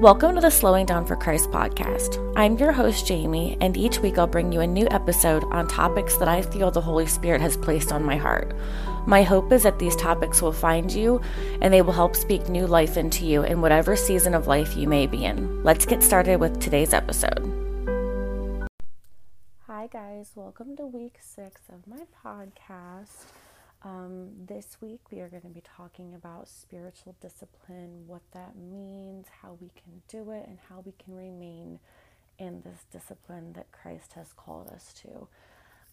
Welcome to the Slowing Down for Christ podcast. I'm your host, Jamie, and each week I'll bring you a new episode on topics that I feel the Holy Spirit has placed on my heart. My hope is that these topics will find you and they will help speak new life into you in whatever season of life you may be in. Let's get started with today's episode. Hi, guys. Welcome to week six of my podcast. Um, this week, we are going to be talking about spiritual discipline, what that means, how we can do it, and how we can remain in this discipline that Christ has called us to.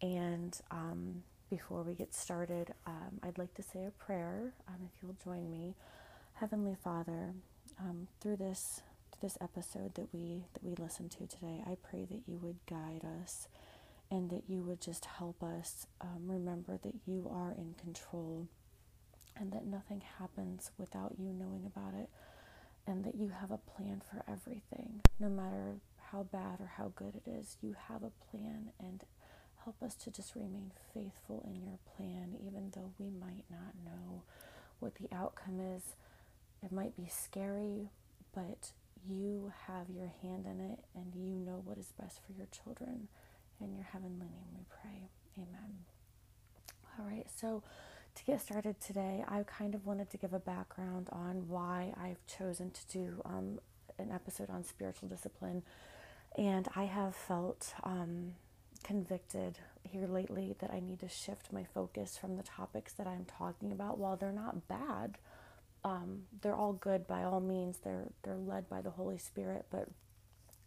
And um, before we get started, um, I'd like to say a prayer. Um, if you'll join me, Heavenly Father, um, through this this episode that we that we listen to today, I pray that you would guide us and that you would just help us um, remember that you are in control and that nothing happens without you knowing about it and that you have a plan for everything. No matter how bad or how good it is you have a plan and help us to just remain faithful in your plan even though we might not know what the outcome is. It might be scary but you have your hand in it and you know what is best for your children in your heavenly name we pray. Amen. All right, so to get started today, I kind of wanted to give a background on why I've chosen to do um, an episode on spiritual discipline. And I have felt um, convicted here lately that I need to shift my focus from the topics that I'm talking about. While they're not bad, um, they're all good by all means. They're they're led by the Holy Spirit, but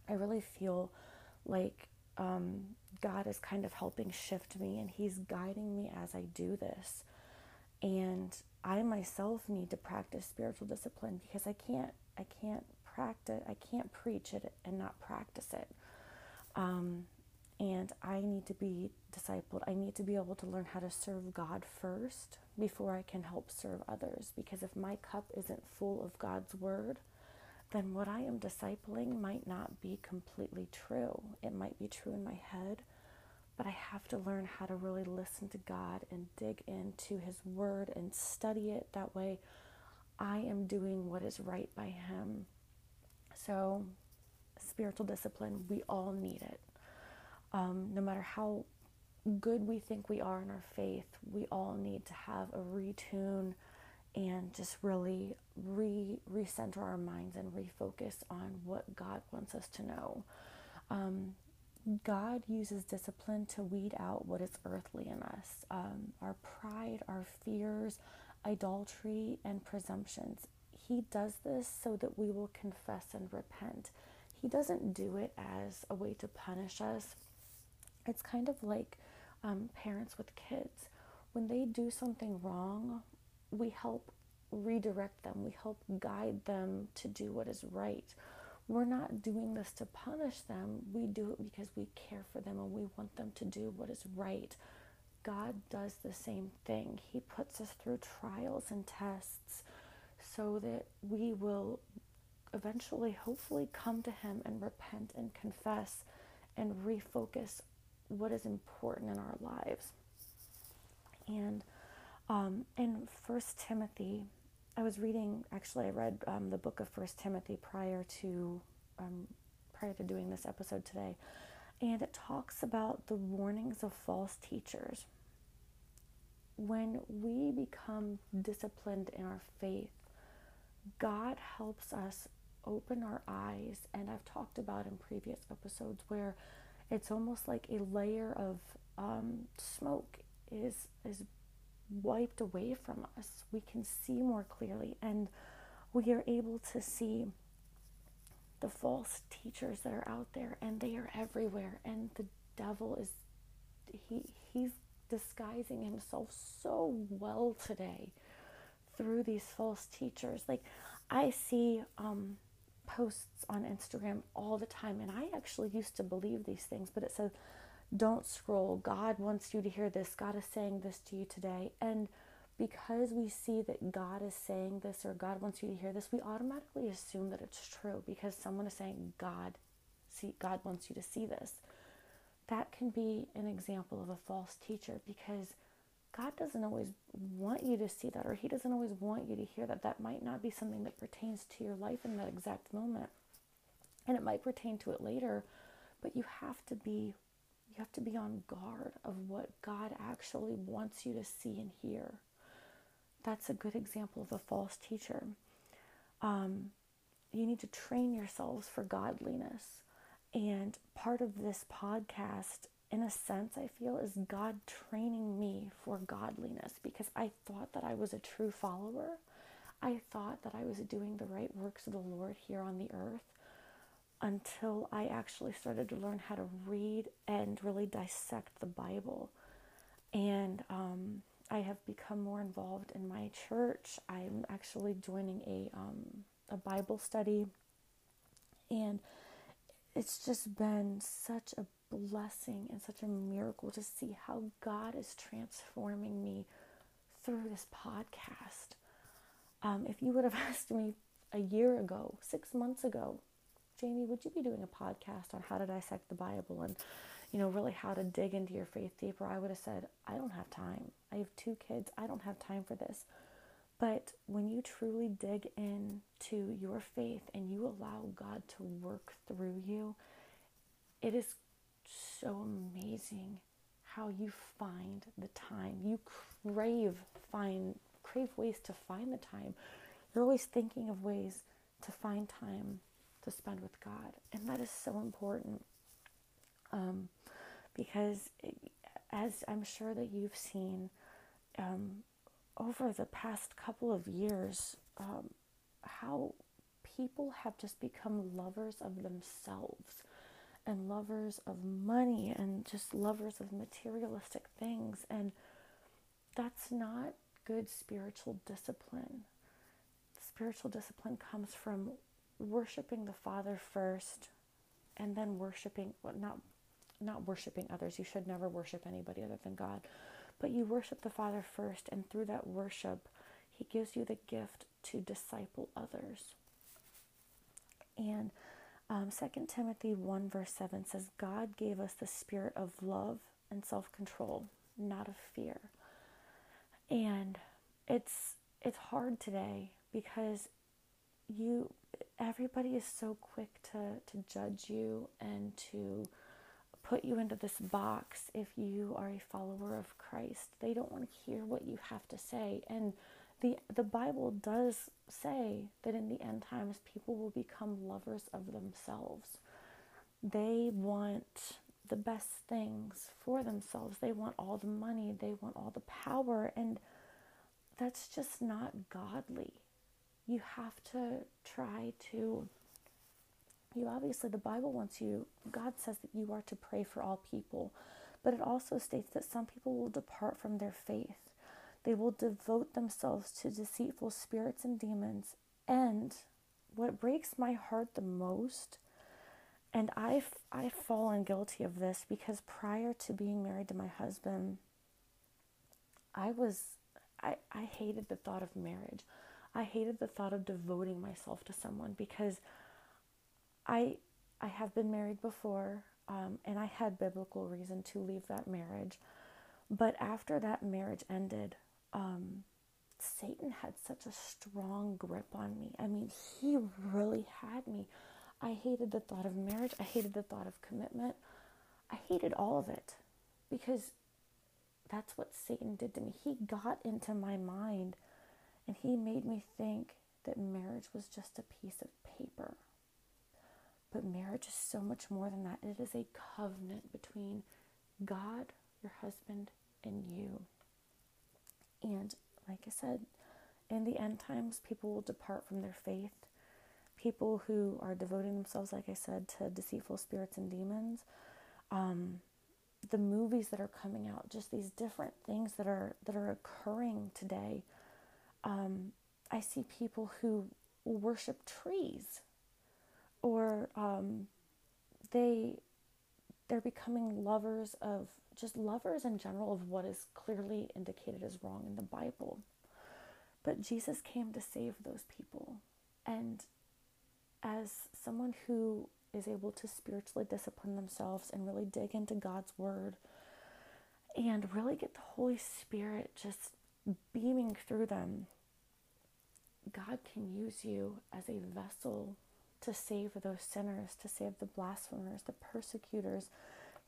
I really feel like um, God is kind of helping shift me and He's guiding me as I do this. And I myself need to practice spiritual discipline because I can't, I can't practice, I can't preach it and not practice it. Um, and I need to be discipled. I need to be able to learn how to serve God first before I can help serve others. Because if my cup isn't full of God's word, then what I am discipling might not be completely true. It might be true in my head, but I have to learn how to really listen to God and dig into His Word and study it. That way, I am doing what is right by Him. So, spiritual discipline, we all need it. Um, no matter how good we think we are in our faith, we all need to have a retune and just really re recenter our minds and refocus on what God wants us to know. Um, God uses discipline to weed out what is earthly in us um, our pride, our fears, idolatry, and presumptions. He does this so that we will confess and repent. He doesn't do it as a way to punish us. It's kind of like um, parents with kids. When they do something wrong we help redirect them, we help guide them to do what is right. We're not doing this to punish them, we do it because we care for them and we want them to do what is right. God does the same thing. He puts us through trials and tests so that we will eventually, hopefully, come to Him and repent and confess and refocus what is important in our lives. And um, in First Timothy, I was reading. Actually, I read um, the book of First Timothy prior to um, prior to doing this episode today, and it talks about the warnings of false teachers. When we become disciplined in our faith, God helps us open our eyes, and I've talked about in previous episodes where it's almost like a layer of um, smoke is is wiped away from us. We can see more clearly and we are able to see the false teachers that are out there and they are everywhere and the devil is he he's disguising himself so well today through these false teachers like i see um, posts on instagram all the time and i actually used to believe these things but it says don't scroll. God wants you to hear this. God is saying this to you today. And because we see that God is saying this or God wants you to hear this, we automatically assume that it's true because someone is saying God see God wants you to see this. That can be an example of a false teacher because God doesn't always want you to see that or he doesn't always want you to hear that. That might not be something that pertains to your life in that exact moment. And it might pertain to it later, but you have to be you have to be on guard of what God actually wants you to see and hear. That's a good example of a false teacher. Um, you need to train yourselves for godliness. And part of this podcast, in a sense, I feel, is God training me for godliness because I thought that I was a true follower. I thought that I was doing the right works of the Lord here on the earth until I actually started to learn how to read and really dissect the Bible. And um, I have become more involved in my church. I'm actually joining a um, a Bible study, and it's just been such a blessing and such a miracle to see how God is transforming me through this podcast. Um, if you would have asked me a year ago, six months ago, Jamie, would you be doing a podcast on how to dissect the Bible and, you know, really how to dig into your faith deeper? I would have said, I don't have time. I have two kids. I don't have time for this. But when you truly dig into your faith and you allow God to work through you, it is so amazing how you find the time. You crave find crave ways to find the time. You're always thinking of ways to find time to spend with God, and that is so important. Um, because it, as I'm sure that you've seen, um, over the past couple of years um, how people have just become lovers of themselves and lovers of money and just lovers of materialistic things. And that's not good spiritual discipline. Spiritual discipline comes from worshiping the Father first and then worshiping, well, not, not worshiping others. You should never worship anybody other than God but you worship the Father first, and through that worship, He gives you the gift to disciple others. And um, 2 Timothy 1, verse 7 says, God gave us the spirit of love and self control, not of fear. And it's it's hard today because you everybody is so quick to to judge you and to put you into this box if you are a follower of Christ. They don't want to hear what you have to say. And the the Bible does say that in the end times people will become lovers of themselves. They want the best things for themselves. They want all the money, they want all the power and that's just not godly. You have to try to you obviously, the Bible wants you, God says that you are to pray for all people, but it also states that some people will depart from their faith. They will devote themselves to deceitful spirits and demons. And what breaks my heart the most, and I've, I've fallen guilty of this because prior to being married to my husband, I was, I, I hated the thought of marriage. I hated the thought of devoting myself to someone because I I have been married before, um, and I had biblical reason to leave that marriage. But after that marriage ended, um, Satan had such a strong grip on me. I mean, he really had me. I hated the thought of marriage. I hated the thought of commitment. I hated all of it because that's what Satan did to me. He got into my mind and he made me think that marriage was just a piece of paper. But marriage is so much more than that. It is a covenant between God, your husband, and you. And like I said, in the end times, people will depart from their faith. People who are devoting themselves, like I said, to deceitful spirits and demons. Um, the movies that are coming out, just these different things that are that are occurring today. Um, I see people who worship trees or um, they they're becoming lovers of just lovers in general of what is clearly indicated as wrong in the Bible. But Jesus came to save those people. And as someone who is able to spiritually discipline themselves and really dig into God's word and really get the Holy Spirit just beaming through them, God can use you as a vessel to save those sinners, to save the blasphemers, the persecutors,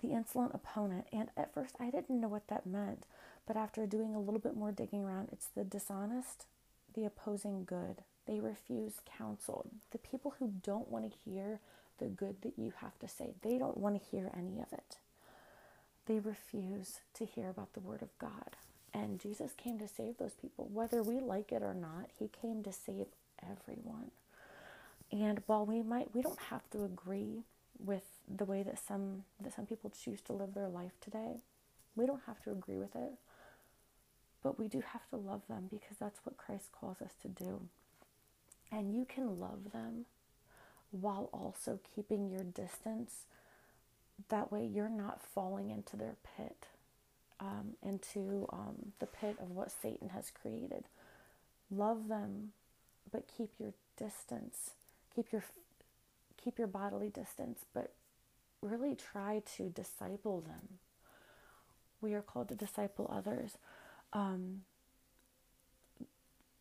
the insolent opponent. And at first, I didn't know what that meant. But after doing a little bit more digging around, it's the dishonest, the opposing good. They refuse counsel. The people who don't want to hear the good that you have to say, they don't want to hear any of it. They refuse to hear about the Word of God. And Jesus came to save those people. Whether we like it or not, He came to save everyone. And while we might, we don't have to agree with the way that some that some people choose to live their life today. We don't have to agree with it. But we do have to love them because that's what Christ calls us to do. And you can love them while also keeping your distance. That way, you're not falling into their pit, um, into um, the pit of what Satan has created. Love them, but keep your distance. Keep your keep your bodily distance, but really try to disciple them. We are called to disciple others. Um,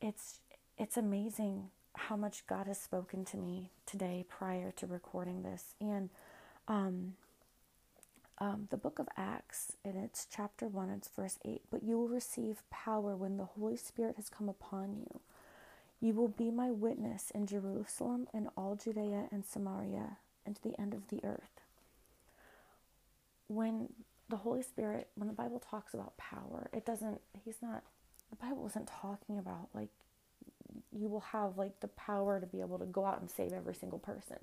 it's it's amazing how much God has spoken to me today prior to recording this. And um, um, the book of Acts, in its chapter 1, it's verse 8. But you will receive power when the Holy Spirit has come upon you. You will be my witness in Jerusalem and all Judea and Samaria and to the end of the earth. When the Holy Spirit, when the Bible talks about power, it doesn't, he's not, the Bible isn't talking about like you will have like the power to be able to go out and save every single person.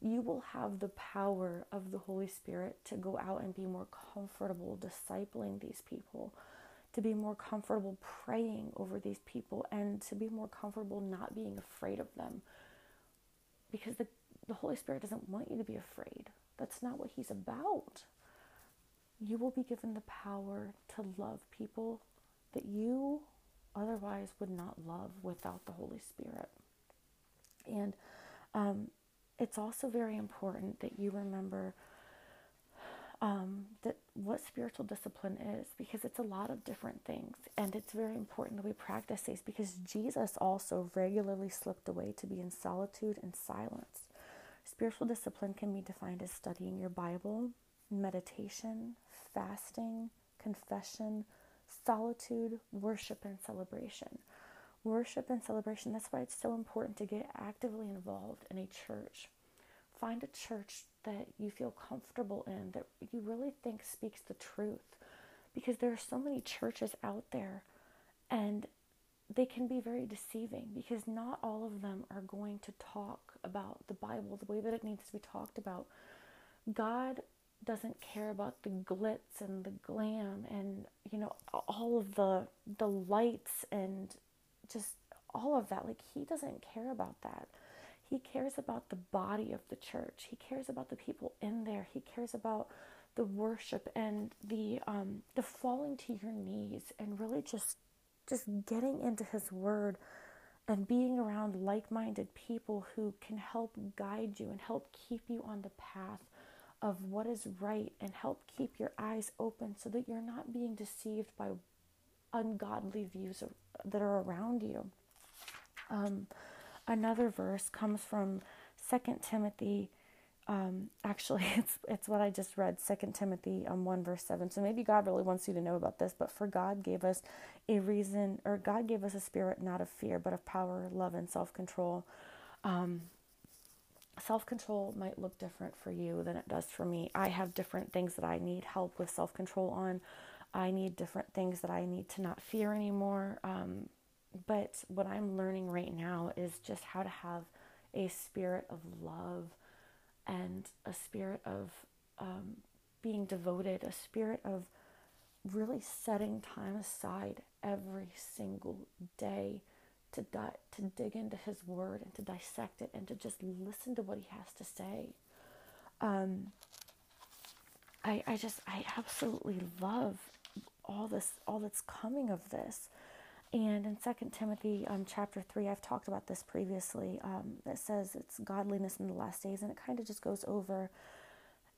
You will have the power of the Holy Spirit to go out and be more comfortable discipling these people, to be more comfortable praying over these people, and to be more comfortable not being afraid of them. Because the, the Holy Spirit doesn't want you to be afraid. That's not what He's about. You will be given the power to love people that you otherwise would not love without the Holy Spirit. And um, it's also very important that you remember um, that what spiritual discipline is because it's a lot of different things and it's very important that we practice these because jesus also regularly slipped away to be in solitude and silence spiritual discipline can be defined as studying your bible meditation fasting confession solitude, worship, and celebration. Worship and celebration, that's why it's so important to get actively involved in a church. Find a church that you feel comfortable in, that you really think speaks the truth. Because there are so many churches out there, and they can be very deceiving because not all of them are going to talk about the Bible the way that it needs to be talked about. God doesn't care about the glitz and the glam and you know all of the the lights and just all of that. Like he doesn't care about that. He cares about the body of the church. He cares about the people in there. He cares about the worship and the um the falling to your knees and really just just getting into his word and being around like-minded people who can help guide you and help keep you on the path of what is right and help keep your eyes open so that you're not being deceived by ungodly views that are around you. Um, another verse comes from Second Timothy. Um, actually, it's it's what I just read, Second Timothy um, one verse seven. So maybe God really wants you to know about this. But for God gave us a reason, or God gave us a spirit not of fear, but of power, love, and self control. Um, self control might look different for you than it does for me. I have different things that I need help with self control on. I need different things that I need to not fear anymore. Um, but what I'm learning right now is just how to have a spirit of love and a spirit of um, being devoted, a spirit of really setting time aside every single day to di- to dig into his word and to dissect it and to just listen to what he has to say. Um, I I just I absolutely love all this all that's coming of this. And in Second Timothy um, chapter three, I've talked about this previously. Um, it says it's godliness in the last days, and it kind of just goes over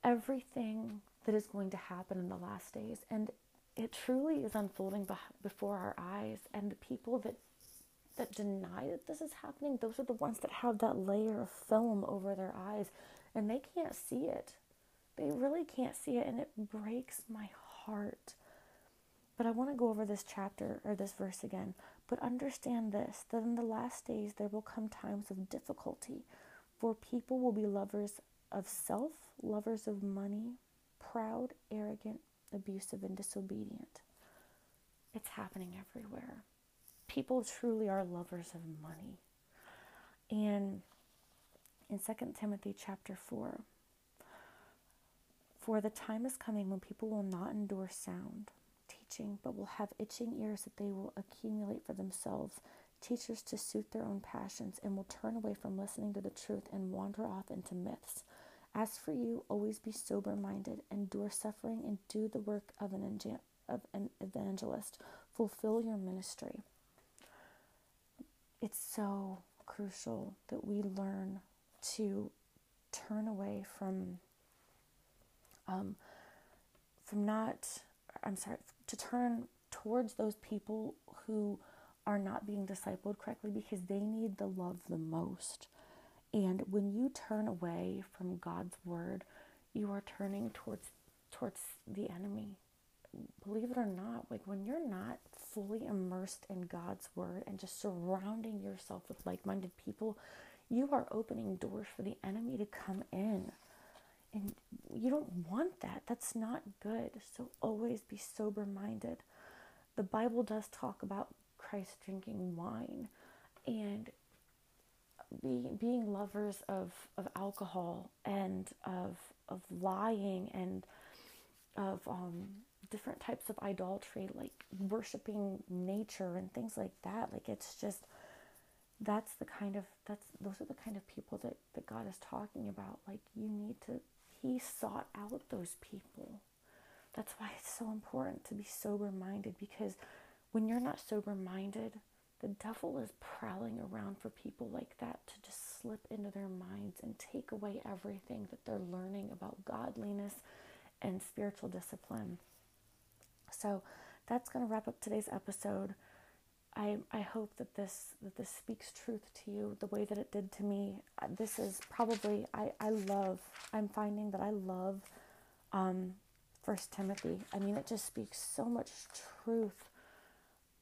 everything that is going to happen in the last days, and it truly is unfolding before our eyes. And the people that that deny that this is happening, those are the ones that have that layer of film over their eyes and they can't see it. They really can't see it, and it breaks my heart. But I want to go over this chapter or this verse again. But understand this that in the last days there will come times of difficulty, for people will be lovers of self, lovers of money, proud, arrogant, abusive, and disobedient. It's happening everywhere. People truly are lovers of money. And in 2 Timothy chapter 4, for the time is coming when people will not endure sound teaching, but will have itching ears that they will accumulate for themselves teachers to suit their own passions and will turn away from listening to the truth and wander off into myths. As for you, always be sober minded, endure suffering, and do the work of an, of an evangelist. Fulfill your ministry. It's so crucial that we learn to turn away from um, from not I'm sorry to turn towards those people who are not being discipled correctly because they need the love the most. And when you turn away from God's word, you are turning towards towards the enemy. Believe it or not, like when you're not fully immersed in God's word and just surrounding yourself with like-minded people, you are opening doors for the enemy to come in. And you don't want that. That's not good. So always be sober minded. The Bible does talk about Christ drinking wine and being being lovers of, of alcohol and of of lying and of um, different types of idolatry, like worshiping nature and things like that. Like it's just that's the kind of that's those are the kind of people that, that God is talking about. Like you need to he sought out those people. That's why it's so important to be sober minded because when you're not sober minded, the devil is prowling around for people like that to just slip into their minds and take away everything that they're learning about godliness and spiritual discipline. So that's going to wrap up today's episode. I, I hope that this that this speaks truth to you the way that it did to me. Uh, this is probably I, I love I'm finding that I love um, First Timothy. I mean, it just speaks so much truth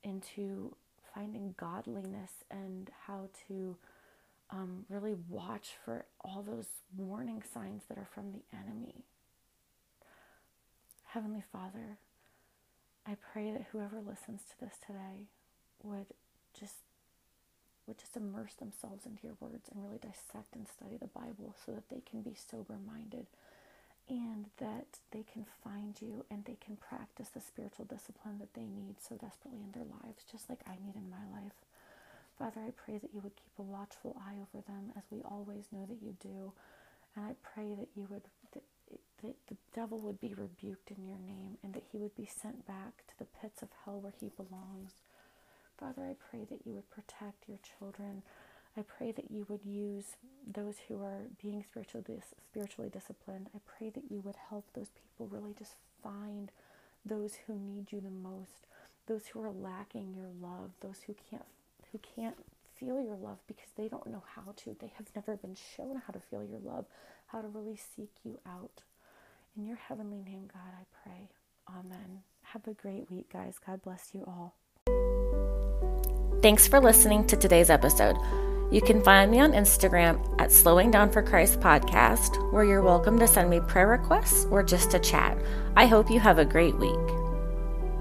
into finding godliness and how to um, really watch for all those warning signs that are from the enemy. Heavenly Father, I pray that whoever listens to this today would just would just immerse themselves into your words and really dissect and study the Bible so that they can be sober minded and that they can find you and they can practice the spiritual discipline that they need so desperately in their lives, just like I need in my life. Father, I pray that you would keep a watchful eye over them as we always know that you do. And I pray that you would that, that the devil would be rebuked in your name and that he would be sent back to the pits of hell where he belongs. Father, I pray that you would protect your children. I pray that you would use those who are being spiritually spiritually disciplined. I pray that you would help those people really just find those who need you the most, those who are lacking your love, those who can't who can't feel your love because they don't know how to. They have never been shown how to feel your love, how to really seek you out. In your heavenly name, God, I pray. Amen. Have a great week, guys. God bless you all. Thanks for listening to today's episode. You can find me on Instagram at Slowing Down for Christ Podcast, where you're welcome to send me prayer requests or just a chat. I hope you have a great week.